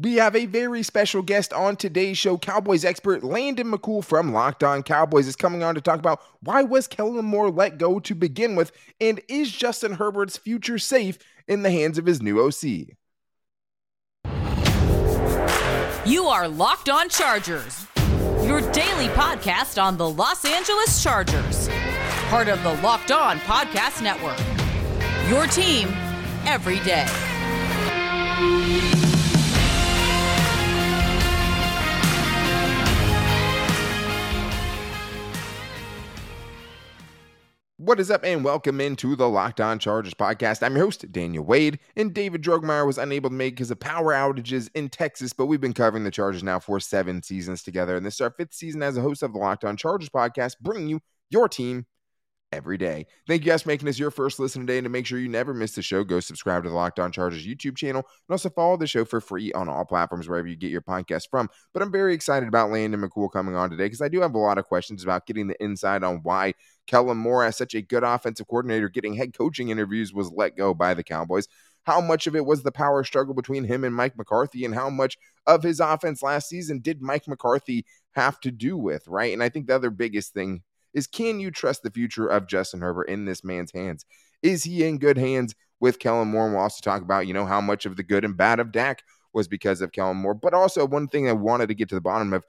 We have a very special guest on today's show. Cowboys expert Landon McCool from Locked On Cowboys is coming on to talk about why was Kellen Moore let go to begin with, and is Justin Herbert's future safe in the hands of his new OC? You are Locked On Chargers, your daily podcast on the Los Angeles Chargers, part of the Locked On Podcast Network. Your team every day. What is up, and welcome into the Locked On Chargers podcast. I'm your host, Daniel Wade, and David Drogemeyer was unable to make because of power outages in Texas, but we've been covering the Chargers now for seven seasons together, and this is our fifth season as a host of the Locked On Chargers podcast, bringing you your team every day. Thank you guys for making this your first listen today. And to make sure you never miss the show, go subscribe to the Locked On Chargers YouTube channel and also follow the show for free on all platforms wherever you get your podcast from. But I'm very excited about Landon McCool coming on today because I do have a lot of questions about getting the inside on why Kellen Moore, as such a good offensive coordinator, getting head coaching interviews, was let go by the Cowboys. How much of it was the power struggle between him and Mike McCarthy, and how much of his offense last season did Mike McCarthy have to do with, right? And I think the other biggest thing is can you trust the future of Justin Herbert in this man's hands? Is he in good hands with Kellen Moore? And we'll also talk about, you know, how much of the good and bad of Dak was because of Kellen Moore. But also, one thing I wanted to get to the bottom of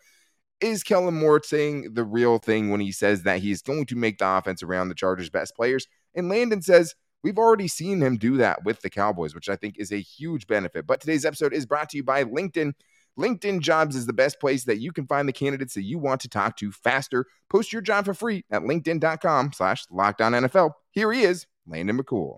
is Kellen Moore saying the real thing when he says that he's going to make the offense around the Chargers' best players? And Landon says, We've already seen him do that with the Cowboys, which I think is a huge benefit. But today's episode is brought to you by LinkedIn. LinkedIn Jobs is the best place that you can find the candidates that you want to talk to faster. Post your job for free at linkedin.com slash lockdown NFL. Here he is, Landon McCool.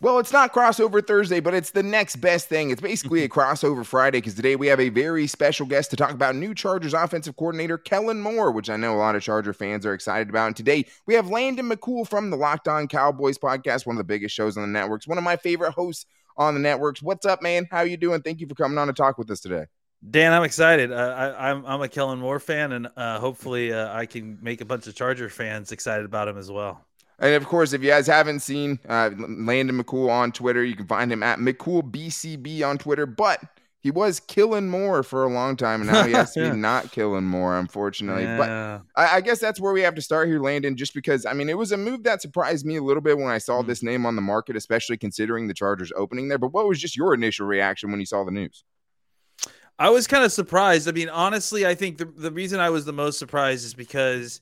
Well, it's not crossover Thursday, but it's the next best thing. It's basically a crossover Friday because today we have a very special guest to talk about new Chargers offensive coordinator Kellen Moore, which I know a lot of Charger fans are excited about. And today we have Landon McCool from the Locked On Cowboys podcast, one of the biggest shows on the networks, one of my favorite hosts on the networks. What's up, man? How you doing? Thank you for coming on to talk with us today. Dan, I'm excited. Uh, I, am I'm, I'm a Kellen Moore fan, and uh, hopefully uh, I can make a bunch of Charger fans excited about him as well. And of course, if you guys haven't seen uh, Landon McCool on Twitter, you can find him at McCoolBCB on Twitter. But he was killing more for a long time, and now he has to yeah. be not killing more, unfortunately. Yeah. But I, I, guess that's where we have to start here, Landon, just because I mean it was a move that surprised me a little bit when I saw mm this name on the market, especially considering the Chargers opening there. But what was just your initial reaction when you saw the news? I was kind of surprised. I mean, honestly, I think the, the reason I was the most surprised is because,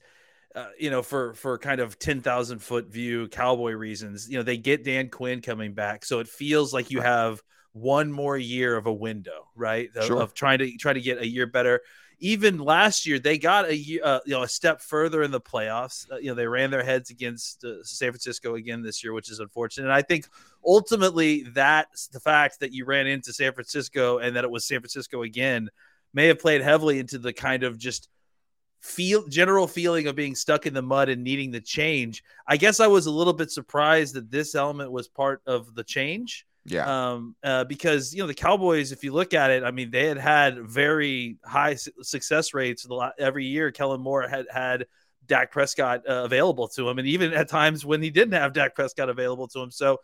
uh, you know, for for kind of ten thousand foot view cowboy reasons, you know, they get Dan Quinn coming back, so it feels like you have one more year of a window, right? Of, sure. of trying to try to get a year better even last year they got a uh, you know a step further in the playoffs. Uh, you know they ran their heads against uh, San Francisco again this year, which is unfortunate. And I think ultimately that's the fact that you ran into San Francisco and that it was San Francisco again may have played heavily into the kind of just feel general feeling of being stuck in the mud and needing the change. I guess I was a little bit surprised that this element was part of the change. Yeah. Um, uh, because you know the Cowboys, if you look at it, I mean they had had very high su- success rates every year. Kellen Moore had had Dak Prescott uh, available to him, and even at times when he didn't have Dak Prescott available to him. So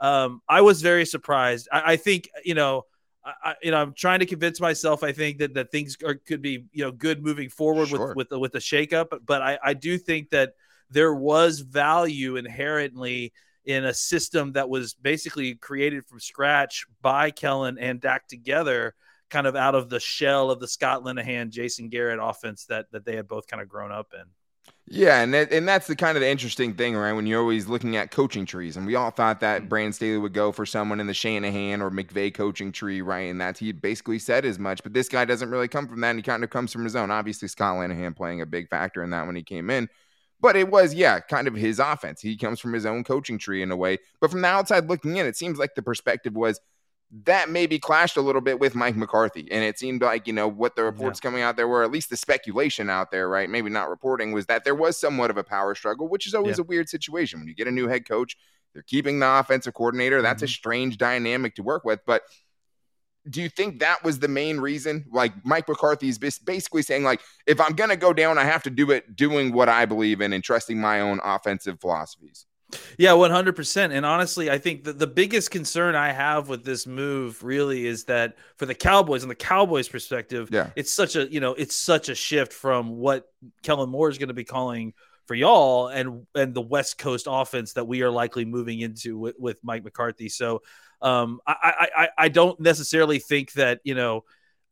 um, I was very surprised. I, I think you know. I, you know, I'm trying to convince myself. I think that that things are, could be, you know, good moving forward sure. with with the, with the shakeup. But I, I do think that there was value inherently in a system that was basically created from scratch by Kellen and Dak together, kind of out of the shell of the Scott Linehan, Jason Garrett offense that that they had both kind of grown up in. Yeah, and that, and that's the kind of the interesting thing, right? When you're always looking at coaching trees, and we all thought that mm-hmm. Brandon Staley would go for someone in the Shanahan or McVay coaching tree, right? And that he basically said as much. But this guy doesn't really come from that, and he kind of comes from his own. Obviously, Scott Linehan playing a big factor in that when he came in. But it was, yeah, kind of his offense. He comes from his own coaching tree in a way. But from the outside looking in, it seems like the perspective was that maybe clashed a little bit with Mike McCarthy. And it seemed like, you know, what the reports yeah. coming out there were, at least the speculation out there, right? Maybe not reporting, was that there was somewhat of a power struggle, which is always yeah. a weird situation. When you get a new head coach, they're keeping the offensive coordinator. That's mm-hmm. a strange dynamic to work with. But do you think that was the main reason? Like Mike McCarthy is basically saying, like, if I'm gonna go down, I have to do it doing what I believe in and trusting my own offensive philosophies. Yeah, 100%. And honestly, I think that the biggest concern I have with this move really is that for the Cowboys and the Cowboys perspective, yeah. it's such a, you know, it's such a shift from what Kellen Moore is going to be calling for y'all and and the West Coast offense that we are likely moving into with, with Mike McCarthy. So um I, I I don't necessarily think that, you know,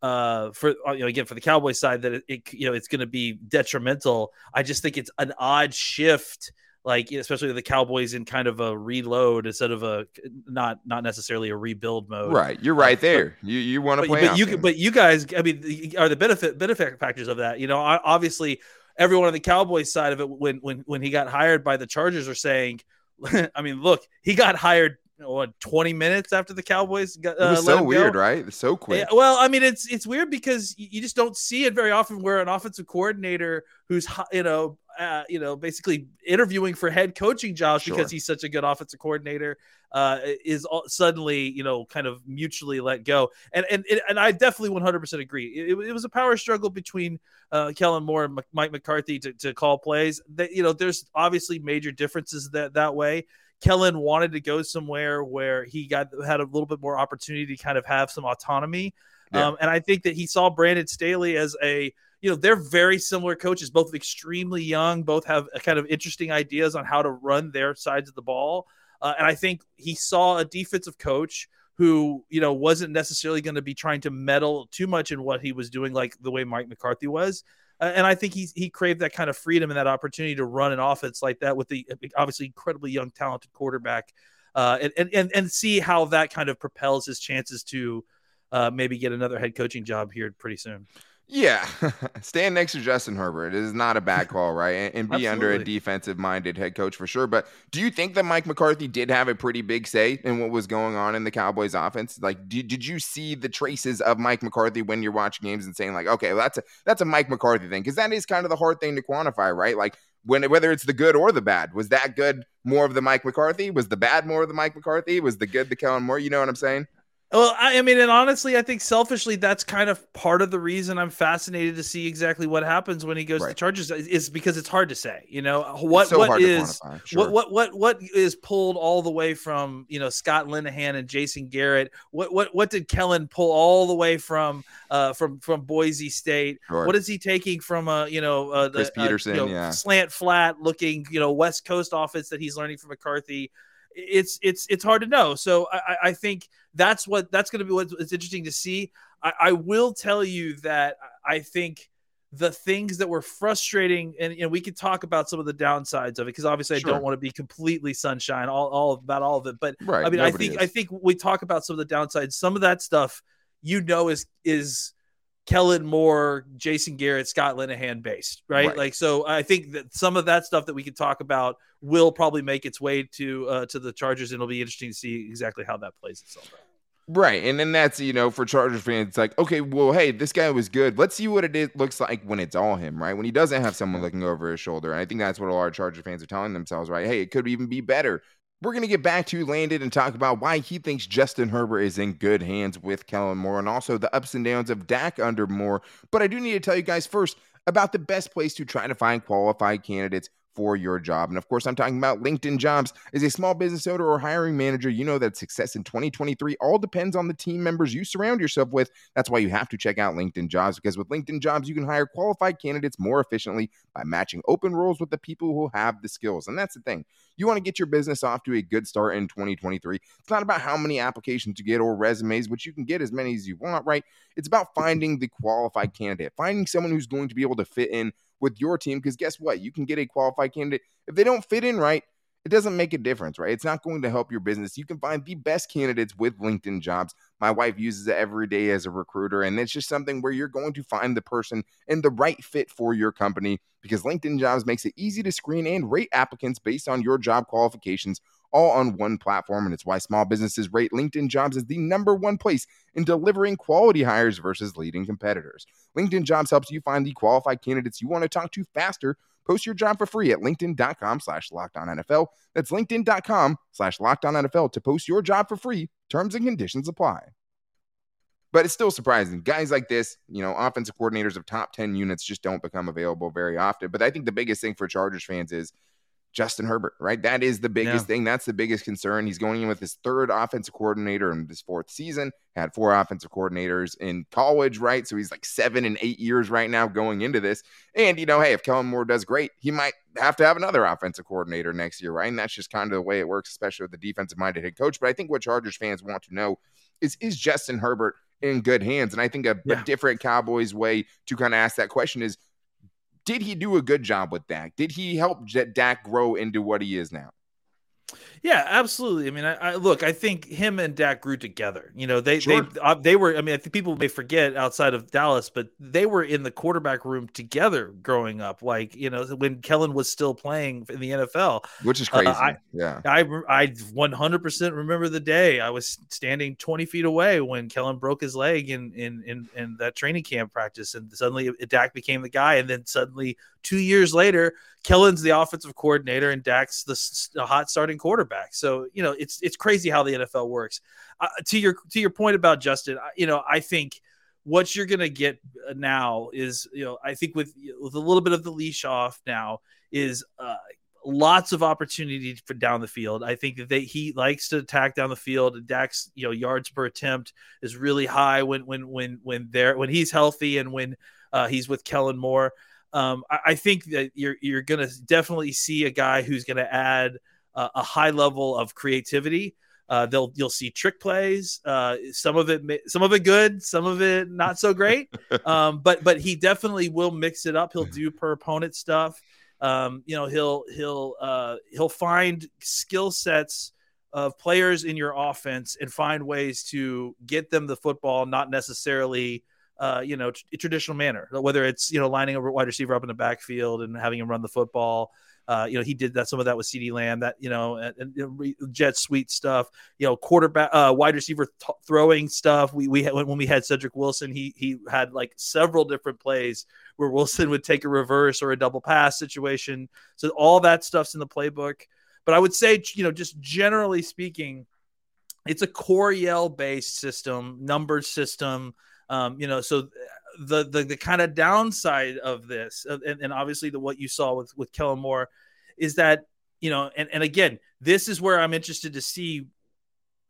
uh for uh, you know again for the Cowboys side that it, it you know it's going to be detrimental. I just think it's an odd shift like especially the Cowboys in kind of a reload instead of a not not necessarily a rebuild mode. Right, you're right there. But, you you want to play, but you but you guys, I mean, are the benefit benefit factors of that. You know, obviously everyone on the Cowboys side of it when when when he got hired by the Chargers are saying, I mean, look, he got hired what 20 minutes after the Cowboys got, uh, it was so weird, go. right? so quick. Yeah, well, I mean, it's it's weird because you just don't see it very often where an offensive coordinator who's you know uh, you know basically interviewing for head coaching jobs sure. because he's such a good offensive coordinator uh, is all, suddenly you know kind of mutually let go. And and and I definitely 100% agree. It, it was a power struggle between uh, Kellen Moore and Mike McCarthy to, to call plays. That you know, there's obviously major differences that that way. Kellen wanted to go somewhere where he got had a little bit more opportunity to kind of have some autonomy. Yeah. Um, and I think that he saw Brandon Staley as a you know they're very similar coaches, both extremely young, both have kind of interesting ideas on how to run their sides of the ball. Uh, and I think he saw a defensive coach who you know wasn't necessarily going to be trying to meddle too much in what he was doing, like the way Mike McCarthy was. Uh, and I think he he craved that kind of freedom and that opportunity to run an offense like that with the obviously incredibly young, talented quarterback, uh, and, and and see how that kind of propels his chances to uh, maybe get another head coaching job here pretty soon. Yeah, stand next to Justin Herbert. It is not a bad call, right? And, and be under a defensive-minded head coach for sure. But do you think that Mike McCarthy did have a pretty big say in what was going on in the Cowboys' offense? Like, did, did you see the traces of Mike McCarthy when you're watching games and saying like, okay, well, that's a that's a Mike McCarthy thing? Because that is kind of the hard thing to quantify, right? Like when whether it's the good or the bad. Was that good more of the Mike McCarthy? Was the bad more of the Mike McCarthy? Was the good the Kellen Moore? You know what I'm saying? Well, I, mean, and honestly, I think selfishly, that's kind of part of the reason I'm fascinated to see exactly what happens when he goes right. to Chargers is because it's hard to say. You know, what so what is sure. what what what what is pulled all the way from you know Scott Linehan and Jason Garrett. What what what did Kellen pull all the way from uh from from Boise State? Sure. What is he taking from a you know uh, Chris the, Petersen, uh, you know, yeah. slant flat looking you know West Coast offense that he's learning from McCarthy? It's it's it's hard to know. So I, I think that's what that's going to be what's interesting to see. I, I, will tell you that I think the things that were frustrating, and you know, we could talk about some of the downsides of it because obviously sure. I don't want to be completely sunshine all, all about all of it. But right, I mean, I think is. I think we talk about some of the downsides. Some of that stuff, you know, is is Kellen Moore, Jason Garrett, Scott Linehan based, right? right? Like, so I think that some of that stuff that we could talk about will probably make its way to uh, to the Chargers, and it'll be interesting to see exactly how that plays itself out. Right. And then that's, you know, for Chargers fans, it's like, okay, well, hey, this guy was good. Let's see what it is, looks like when it's all him, right? When he doesn't have someone looking over his shoulder. And I think that's what a lot of Charger fans are telling themselves, right? Hey, it could even be better. We're going to get back to Landon and talk about why he thinks Justin Herbert is in good hands with Kellen Moore and also the ups and downs of Dak under Moore. But I do need to tell you guys first about the best place to try to find qualified candidates for your job. And of course, I'm talking about LinkedIn Jobs. As a small business owner or hiring manager, you know that success in 2023 all depends on the team members you surround yourself with. That's why you have to check out LinkedIn Jobs because with LinkedIn Jobs, you can hire qualified candidates more efficiently by matching open roles with the people who have the skills. And that's the thing. You want to get your business off to a good start in 2023. It's not about how many applications you get or resumes, which you can get as many as you want, right? It's about finding the qualified candidate, finding someone who's going to be able to fit in with your team because guess what? You can get a qualified candidate. If they don't fit in right, it doesn't make a difference, right? It's not going to help your business. You can find the best candidates with LinkedIn jobs. My wife uses it every day as a recruiter, and it's just something where you're going to find the person and the right fit for your company because LinkedIn jobs makes it easy to screen and rate applicants based on your job qualifications all on one platform. And it's why small businesses rate LinkedIn jobs as the number one place in delivering quality hires versus leading competitors. LinkedIn jobs helps you find the qualified candidates you want to talk to faster. Post your job for free at LinkedIn.com slash lockdown NFL. That's LinkedIn.com slash lockdown NFL to post your job for free. Terms and conditions apply. But it's still surprising. Guys like this, you know, offensive coordinators of top 10 units just don't become available very often. But I think the biggest thing for Chargers fans is Justin Herbert, right? That is the biggest yeah. thing. That's the biggest concern. He's going in with his third offensive coordinator in this fourth season. Had four offensive coordinators in college, right? So he's like seven and eight years right now going into this. And, you know, hey, if Kellen Moore does great, he might have to have another offensive coordinator next year, right? And that's just kind of the way it works, especially with the defensive minded head coach. But I think what Chargers fans want to know is is Justin Herbert in good hands? And I think a, yeah. a different Cowboys way to kind of ask that question is did he do a good job with Dak? Did he help Dak grow into what he is now? Yeah, absolutely. I mean, I, I, look. I think him and Dak grew together. You know, they sure. they uh, they were. I mean, I think people may forget outside of Dallas, but they were in the quarterback room together growing up. Like you know, when Kellen was still playing in the NFL, which is uh, crazy. Uh, I, yeah, I I 100 percent remember the day I was standing 20 feet away when Kellen broke his leg in in in, in that training camp practice, and suddenly Dak became the guy, and then suddenly two years later, Kellen's the offensive coordinator and Dak's the, the hot starting quarterback. So you know it's it's crazy how the NFL works. Uh, to your to your point about Justin, you know I think what you're going to get now is you know I think with with a little bit of the leash off now is uh, lots of opportunity for down the field. I think that they, he likes to attack down the field. Dak's you know yards per attempt is really high when when when when they're when he's healthy and when uh, he's with Kellen Moore um, I, I, think that you're you're to definitely see a guy who's to add uh, a high level of creativity. Uh, they'll you'll see trick plays. Uh, some of it some of it good, some of it not so great. Um, but but he definitely will mix it up. He'll do per opponent stuff. Um, you know he'll he'll uh, he'll find skill sets of players in your offense and find ways to get them the football, not necessarily uh, you know, t- traditional manner, whether it's, you know, lining a wide receiver up in the backfield and having him run the football. Uh, you know, he did that some of that with CeeDee Lamb, that, you know, and, and jet sweep stuff, you know, quarterback, uh, wide receiver t- throwing stuff. We, we had, when we had Cedric Wilson, he, he had like several different plays where Wilson would take a reverse or a double pass situation. So all that stuff's in the playbook. But I would say, you know, just generally speaking, it's a Coryell based system, numbered system. Um, you know, so the the, the kind of downside of this, uh, and, and obviously the what you saw with with Kellen Moore, is that you know, and and again, this is where I'm interested to see,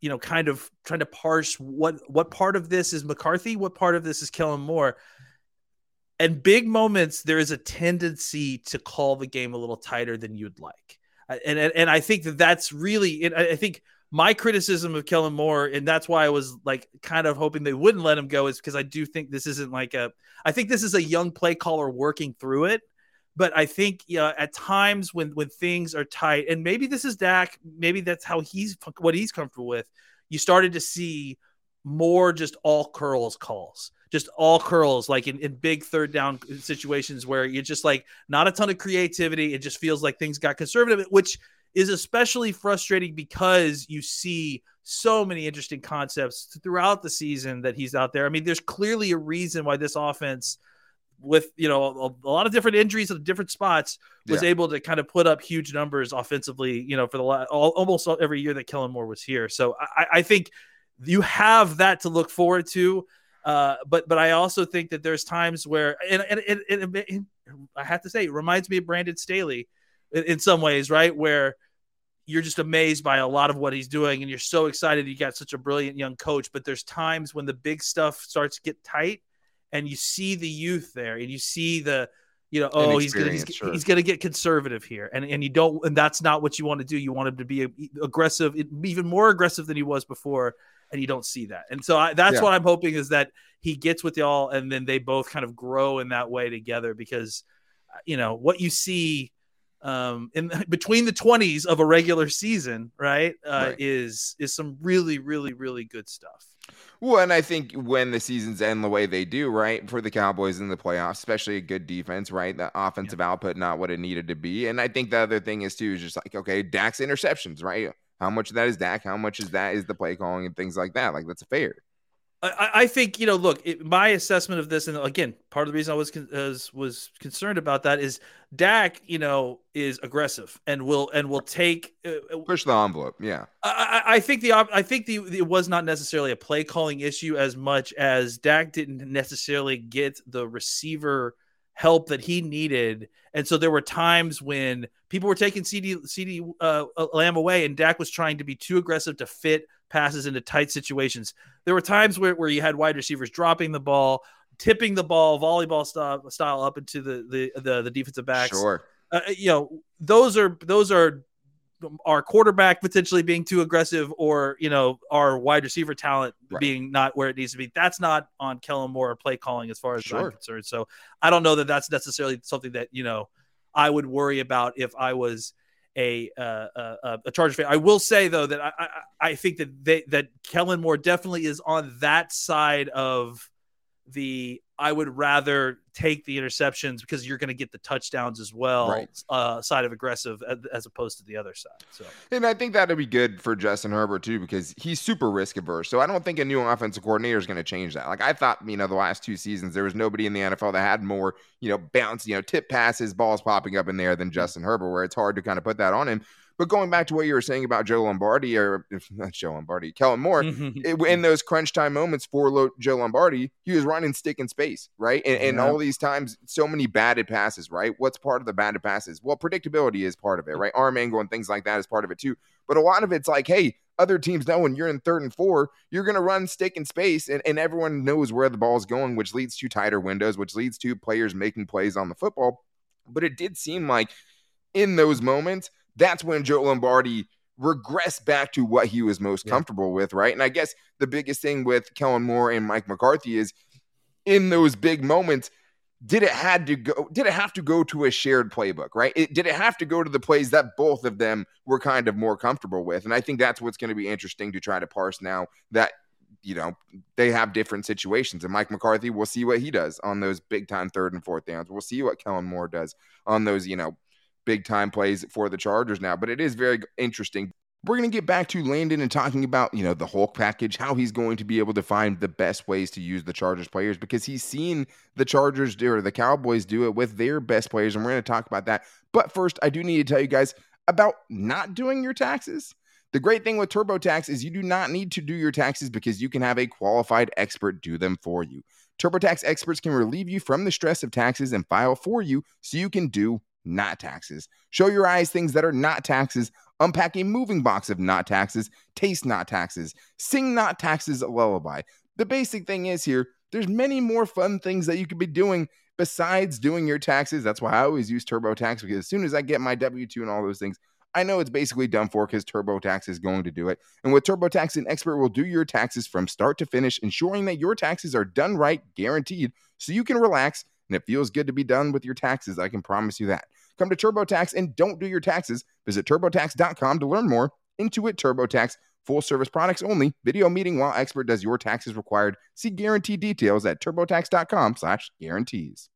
you know, kind of trying to parse what what part of this is McCarthy, what part of this is Kellen Moore. And big moments, there is a tendency to call the game a little tighter than you'd like, and and, and I think that that's really, I think my criticism of Kellen Moore, and that's why I was like kind of hoping they wouldn't let him go, is because I do think this isn't like a. I think this is a young play caller working through it, but I think know, at times when when things are tight, and maybe this is Dak, maybe that's how he's what he's comfortable with. You started to see more just all curls calls just all curls, like in, in big third down situations where you're just like not a ton of creativity. It just feels like things got conservative, which is especially frustrating because you see so many interesting concepts throughout the season that he's out there. I mean, there's clearly a reason why this offense with you know a, a, lot of different injuries at different spots was yeah. able to kind of put up huge numbers offensively you know for the last all, almost every year that Kellen Moore was here so I, I think you have that to look forward to uh, but but I also think that there's times where and, and, and, and I have to say it reminds me of Brandon Staley in some ways right where you're just amazed by a lot of what he's doing and you're so excited you got such a brilliant young coach but there's times when the big stuff starts to get tight and you see the youth there and you see the you know oh he's gonna he's, sure. he's, gonna get conservative here and and you don't and that's not what you want to do you want him to be aggressive even more aggressive than he was before and you don't see that and so I, that's yeah. what i'm hoping is that he gets with y'all and then they both kind of grow in that way together because uh, you know what you see um in between the 20s of a regular season right, uh, right. is is some really really really good stuff well, and I think when the seasons end the way they do, right, for the Cowboys in the playoffs, especially a good defense, right, the offensive yeah. output not what it needed to be, and I think the other thing is too is just like okay, Dak's interceptions, right? How much of that is Dak? How much is that is the play calling and things like that? Like that's a fair. I, I think you know. Look, it, my assessment of this, and again, part of the reason I was, was was concerned about that is Dak, you know, is aggressive and will and will take uh, uh push the envelope. Yeah, I, I think the I think the it was not necessarily a play calling issue as much as Dak didn't necessarily get the receiver help that he needed. And so there were times when people were taking CeeDee CeeDee uh, Lamb away, and Dak was trying to be too aggressive to fit passes into tight situations. There were times where, where you had wide receivers dropping the ball, tipping the ball, volleyball style, style up into the the the, the defensive backs. Sure. Uh, you know, those are those are our quarterback potentially being too aggressive or you know our wide receiver talent right. being not where it needs to be that's not on Kellen Moore play calling as far as sure. I'm concerned so I don't know that that's necessarily something that you know I would worry about if I was a uh, a, a Chargers fan. I will say though that I, I, I think that they that Kellen Moore definitely is on that side of the I would rather take the interceptions because you're going to get the touchdowns as well, right. uh, side of aggressive as opposed to the other side. So, and I think that'd be good for Justin Herbert too because he's super risk averse. So I don't think a new offensive coordinator is going to change that. Like I thought, you know, the last two seasons there was nobody in the NFL that had more, you know, bounce, you know, tip passes, balls popping up in there than Justin Herbert, where it's hard to kind of put that on him. But going back to what you were saying about Joe Lombardi, or not Joe Lombardi, Kellen Moore, it, in those crunch time moments for Lo- Joe Lombardi, he was running stick in space, right? And, and yeah. all these times, so many batted passes, right? What's part of the batted passes? Well, predictability is part of it, right? Arm angle and things like that is part of it too. But a lot of it's like, hey, other teams know when you're in third and four, you're going to run stick in space, and, and everyone knows where the ball's going, which leads to tighter windows, which leads to players making plays on the football. But it did seem like in those moments, that's when Joe Lombardi regressed back to what he was most yeah. comfortable with, right? And I guess the biggest thing with Kellen Moore and Mike McCarthy is in those big moments, did it had to go did it have to go to a shared playbook right it, did it have to go to the plays that both of them were kind of more comfortable with and i think that's what's going to be interesting to try to parse now that you know they have different situations and mike mccarthy we'll see what he does on those big time third and fourth downs we'll see what kellen moore does on those you know big time plays for the Chargers now. But it is very interesting. We're going to get back to Landon and talking about, you know, the Hulk package, how he's going to be able to find the best ways to use the Chargers players because he's seen the Chargers do or the Cowboys do it with their best players. And we're going to talk about that. But first, I do need to tell you guys about not doing your taxes. The great thing with TurboTax is you do not need to do your taxes because you can have a qualified expert do them for you. TurboTax experts can relieve you from the stress of taxes and file for you so you can do not taxes. Show your eyes things that are not taxes. Unpack a moving box of not taxes. Taste not taxes. Sing not taxes a lullaby. The basic thing is here, there's many more fun things that you could be doing besides doing your taxes. That's why I always use TurboTax because as soon as I get my W 2 and all those things, I know it's basically done for because TurboTax is going to do it. And with TurboTax, an expert will do your taxes from start to finish, ensuring that your taxes are done right, guaranteed, so you can relax and it feels good to be done with your taxes. I can promise you that. Come to TurboTax and don't do your taxes. Visit TurboTax.com to learn more. Intuit TurboTax, full service products only. Video meeting while expert does your taxes required. See guarantee details at TurboTax.com/slash guarantees.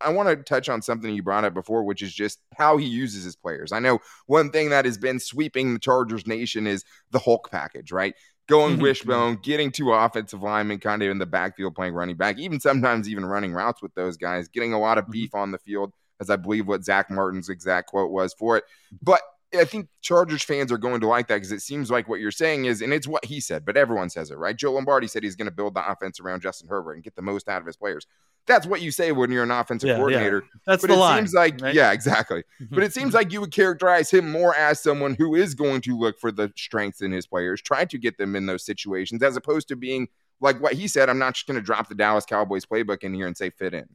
I want to touch on something you brought up before, which is just how he uses his players. I know one thing that has been sweeping the Chargers nation is the Hulk package, right? going mm-hmm. wishbone, getting two offensive linemen kind of in the backfield playing running back, even sometimes even running routes with those guys, getting a lot of mm-hmm. beef on the field, as I believe what Zack Martin's exact quote was for it. But I think Chargers fans are going to like that because it seems like what you're saying is, and it's what he said, but everyone says it, right? Joe Lombardi said he's going to build the offense around Justin Herbert and get the most out of his players. That's what you say when you're an offensive yeah, coordinator. Yeah. That's but the it line. Seems like, right? yeah, exactly. Mm-hmm. but it seems like you would characterize him more as someone who is going to look for the strengths in his players, try to get them in those situations, as opposed to being like what he said. I'm not just going to drop the Dallas Cowboys playbook in here and say fit in.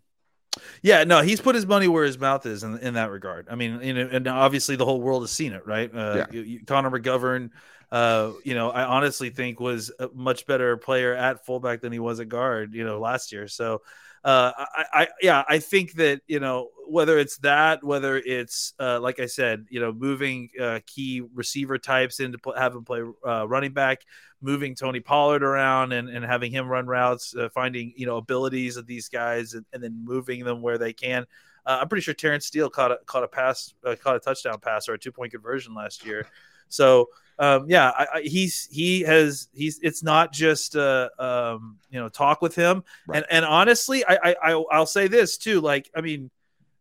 Yeah, no, he's put his money where his mouth is in, in that regard. I mean, you know, and obviously the whole world has seen it, right? Uh, yeah. you, Connor McGovern, uh, you know, I honestly think was a much better player at fullback than he was at guard, you know, last year. So, uh, I, I, yeah, I think that you know whether it's that, whether it's uh, like I said, you know, moving uh, key receiver types into pl- having play uh, running back, moving Tony Pollard around and, and having him run routes, uh, finding you know abilities of these guys, and, and then moving them where they can. Uh, I'm pretty sure Terence Steele caught a caught a pass, uh, caught a touchdown pass or a two point conversion last year. So um, yeah, I, I, he's he has he's it's not just uh, um, you know talk with him, right. and and honestly, I, I I'll say this too. Like, I mean,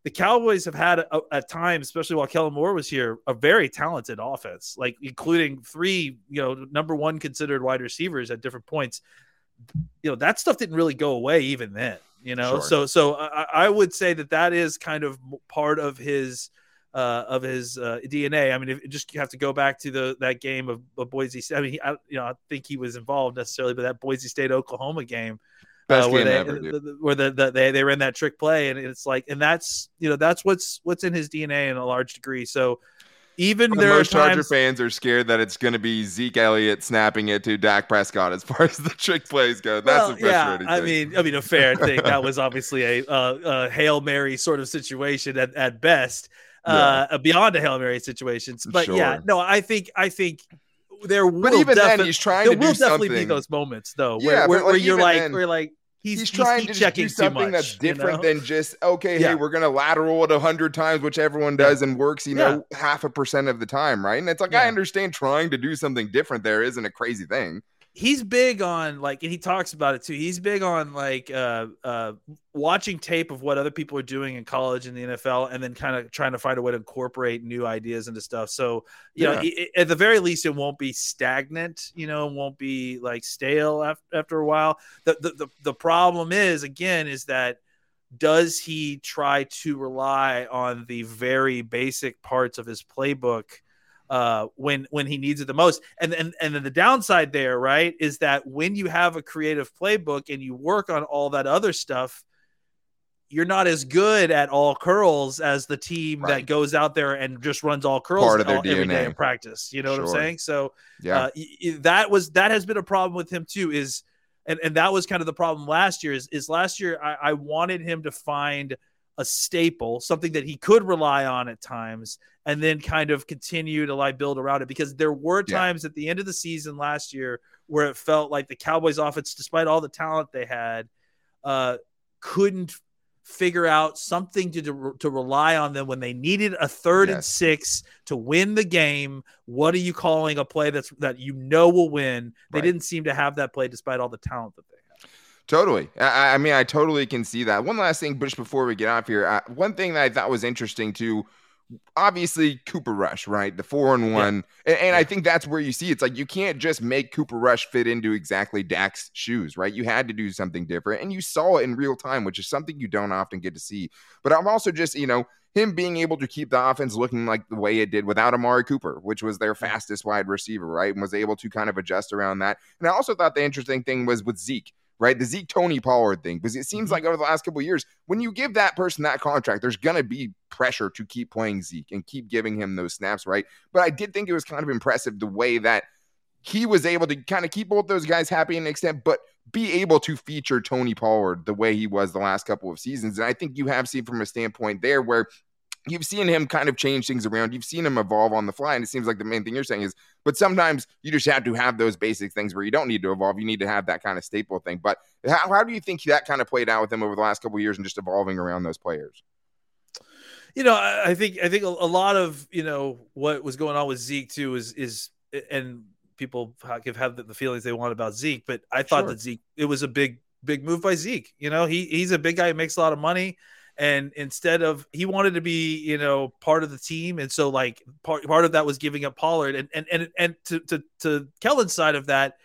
the Cowboys have had a, at times, especially while Kellen Moore was here, a very talented offense, like including three you know number one considered wide receivers at different points. You know that stuff didn't really go away even then. You know, Sure. so so I, I would say that that is kind of part of his uh, of his uh, DNA. I mean, if, just you have to go back to the that game of, of Boise. State. I mean, he, I, you know, I think he was involved necessarily, but that Boise State Oklahoma game Best uh, where they ever, dude. the- the- where the, the, they they ran that trick play, and it's like, and that's you know that's what's what's in his DNA in a large degree. So even But there most Charger fans are scared that it's going to be Zeke Elliott snapping it to Dak Prescott as far as the trick plays go. That's well, a frustrating yeah, I thing. mean, I mean, a fair thing. That was obviously a, uh, a hail mary sort of situation at, at best, uh, beyond a hail mary situation. But yeah, no, I think I think there will but even then, he's trying there to do will definitely something. be those moments though, where, but, where, like, where you're like, then, we're like, he's, He's, he's trying heat to just do something much, that's you different know? than just okay. Yeah. Hey, we're gonna lateral it a hundred times, which everyone does and works. You know, half a percent of the time, right? And it's like I understand trying to do something different. There isn't a crazy thing. He's big on like and he talks about it too he's big on like uh uh watching tape of what other people are doing in college and the nfl and then kind of trying to find a way to incorporate new ideas into stuff so you know Yeah. i- i- at the very least it won't be stagnant you know it won't be like stale after, after a while the, the the the problem is again is that does he try to rely on the very basic parts of his playbook uh, when when he needs it the most. And and and then the downside there, right, is that when you have a creative playbook and you work on all that other stuff, you're not as good at all curls as the team that goes out there and just runs all curls Part of all- every day in practice. You know what I'm saying? So Yeah, uh, that was that has been a problem with him too. Is and and that was kind of the problem last year. Is is last year I, I wanted him to find a staple, something that he could rely on at times, and then kind of continue to like build around it. Because there were Yeah. times at the end of the season last year where it felt like the Cowboys offense, despite all the talent they had, uh, couldn't figure out something to to, to rely on them when they needed a third and Yes. six to win the game. What are you calling a play that's that you know will win? They Right. didn't seem to have that play despite all the talent that they had. Totally. I, I mean, I totally can see that. One last thing, Bush, before we get off here. Uh, one thing that I thought was interesting too. Obviously, Cooper Rush, right? The four and one, and, and I think that's where you see it's like you can't just make Cooper Rush fit into exactly Dak's shoes, right? You had to do something different, and you saw it in real time, which is something you don't often get to see. But I'm also just, you know, him being able to keep the offense looking like the way it did without Amari Cooper, which was their fastest wide receiver, right? And was able to kind of adjust around that. And I also thought the interesting thing was with Zeke, right? The Zeke Tony Pollard thing, because it seems Mhm. like over the last couple of years, when you give that person that contract, there's going to be pressure to keep playing Zeke and keep giving him those snaps, right? But I did think it was kind of impressive the way that he was able to kind of keep both those guys happy in an extent, but be able to feature Tony Pollard the way he was the last couple of seasons. And I think you have seen from a standpoint there where you've seen him kind of change things around. You've seen him evolve on the fly. And it seems like the main thing you're saying is, but sometimes you just have to have those basic things where you don't need to evolve. You need to have that kind of staple thing. But how, how do you think that kind of played out with him over the last couple of years and just evolving around those players? You know, I, I think I think a, a lot of you know what was going on with Zeke too is is and people have have the, feelings they want about Zeke, but I thought Sure. that Zeke it was a big big move by Zeke. You know, he he's a big guy, who makes a lot of money. And instead of he wanted to be, you know, part of the team, and so like part part of that was giving up Pollard, and and and and to to to Kellen's side of that,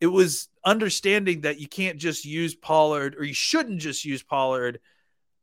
it was understanding that you can't just use Pollard or you shouldn't just use Pollard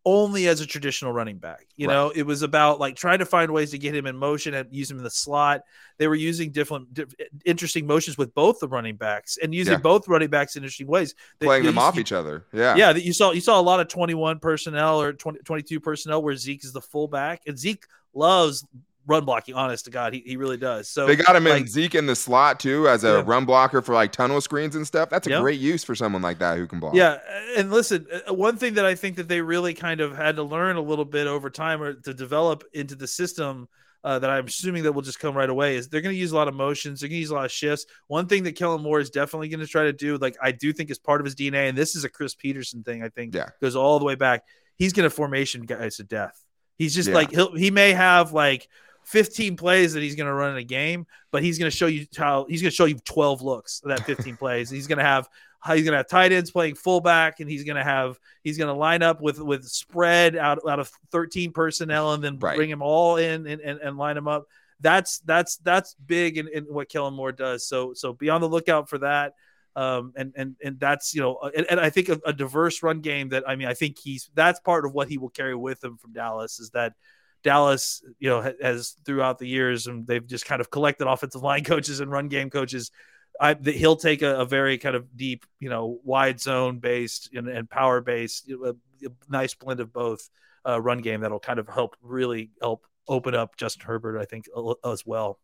only as a traditional running back. You Right. know, it was about like trying to find ways to get him in motion and use him in the slot. They were using different, diff- interesting motions with both the running backs and using Yeah. both running backs in interesting ways. They- Playing they them used- off each other. Yeah. yeah, that you saw you saw a lot of 21 personnel or 20, 22 personnel where Zeke is the fullback, and Zeke loves run blocking. Honest to God, he, he really does. So They got him in Zeke in the slot too as a Yeah. run blocker for like tunnel screens and stuff. That's a Yeah. great use for someone like that who can block. Yeah, and listen, one thing that I think that they really kind of had to learn a little bit over time or to develop into the system uh, that I'm assuming that will just come right away is they're going to use a lot of motions. They're going to use a lot of shifts. One thing that Kellen Moore is definitely going to try to do, like I do think is part of his DNA, and this is a Chris Petersen thing. I think Yeah. goes all the way back. He's going to formation guys to death. He's just Yeah. like he'll he may have like 15 plays that he's going to run in a game, but he's going to show you how he's going to show you 12 looks of that 15 plays. He's going to have how he's going to have tight ends playing fullback, and he's going to have he's going to line up with with spread out out of 13 personnel, and then Right. bring them all in and, and, and line them up. That's that's that's big in, in what Kellen Moore does. So so be on the lookout for that. Um, and and and that's you know, and, and I think a, a, diverse run game that I mean, I think he's that's part of what he will carry with him from Dallas is that Dallas, you know, has throughout the years and they've just kind of collected offensive line coaches and run game coaches. I, he'll take a, a, very kind of deep, you know, wide zone based and, and power based, a, a, nice blend of both uh, run game that'll kind of help really help open up Justin Herbert, I think, as well.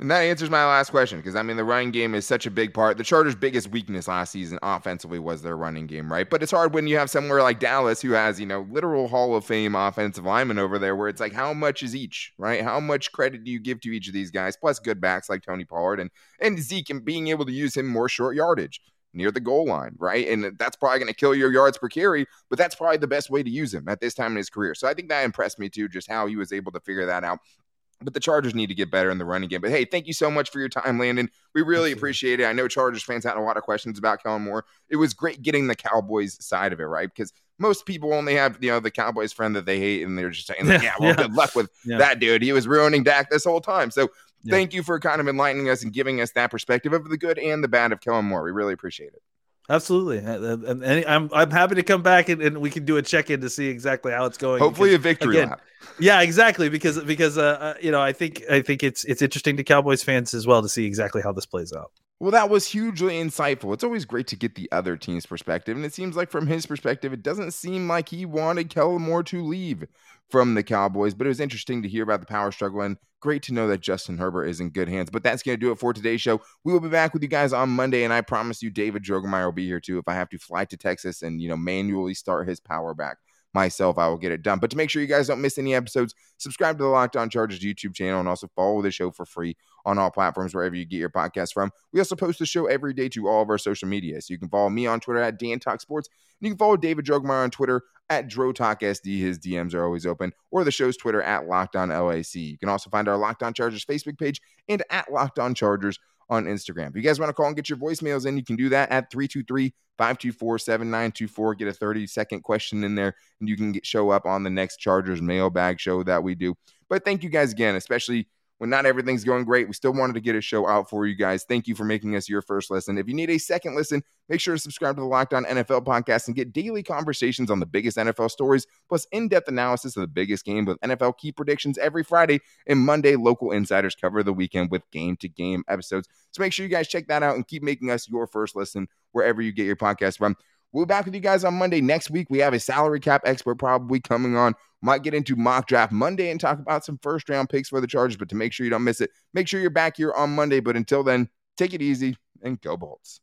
And that answers my last question because I mean the running game is such a big part. The Chargers' biggest weakness last season offensively was their running game, right? But it's hard when you have somewhere like Dallas who has, you know, literal Hall of Fame offensive linemen over there where it's like how much is each, right? How much credit do you give to each of these guys? Plus good backs like Tony Pollard and and Zeke and being able to use him more short yardage near the goal line, right? And that's probably going to kill your yards per carry, but that's probably the best way to use him at this time in his career. So I think that impressed me too, just how he was able to figure that out but the Chargers need to get better in the running game. But hey, thank you so much for your time, Landon. We really Absolutely. appreciate it. I know Chargers fans had a lot of questions about Kellen Moore. It was great getting the Cowboys side of it, right? Because most people only have you know the Cowboys friend that they hate, and they're just saying, like, "Yeah, well, yeah. good luck with yeah. that dude. He was ruining Dak this whole time." So yeah. thank you for kind of enlightening us and giving us that perspective of the good and the bad of Kellen Moore. We really appreciate it. Absolutely, and I'm I'm happy to come back and, and we can do a check in to see exactly how it's going. Hopefully, because, a victory again, lap. Yeah, exactly. Because because uh, uh, you know I think I think it's it's interesting to Cowboys fans as well to see exactly how this plays out. Well, that was hugely insightful. It's always great to get the other team's perspective, and it seems like from his perspective, it doesn't seem like he wanted Kellen Moore to leave from the Cowboys, but it was interesting to hear about the power struggle and great to know that Justin Herbert is in good hands. But that's going to do it for today's show. We will be back with you guys on Monday, and I promise you, David Drogemeyer will be here too if I have to fly to Texas and you know manually start his power back myself, I will get it done. But to make sure you guys don't miss any episodes, subscribe to the Locked On Chargers YouTube channel and also follow the show for free on all platforms wherever you get your podcast from. We also post the show every day to all of our social media. So you can follow me on Twitter at Dan Talk Sports, and you can follow David Drogemeyer on Twitter at DroTalkSD. His DMs are always open, or the show's Twitter at Locked On LAC. You can also find our Locked On Chargers Facebook page and at Locked On Chargers on Instagram. If you guys want to call and get your voicemails in, you can do that at 323 524 7924. Get a 30 second question in there, and you can get, show up on the next Chargers mailbag show that we do. But thank you guys again, especially when not everything's going great, we still wanted to get a show out for you guys. Thank you for making us your first listen. If you need a second listen, make sure to subscribe to the Locked On NFL podcast and get daily conversations on the biggest NFL stories, plus in depth analysis of the biggest game with NFL key predictions every Friday. And Monday, local insiders cover the weekend with game to game episodes. So make sure you guys check that out and keep making us your first listen wherever you get your podcast from. We'll be back with you guys on Monday. Next week, we have a salary cap expert probably coming on. Might get into mock draft Monday and talk about some first round picks for the Chargers. But to make sure you don't miss it, make sure you're back here on Monday. But until then, take it easy and go Bolts.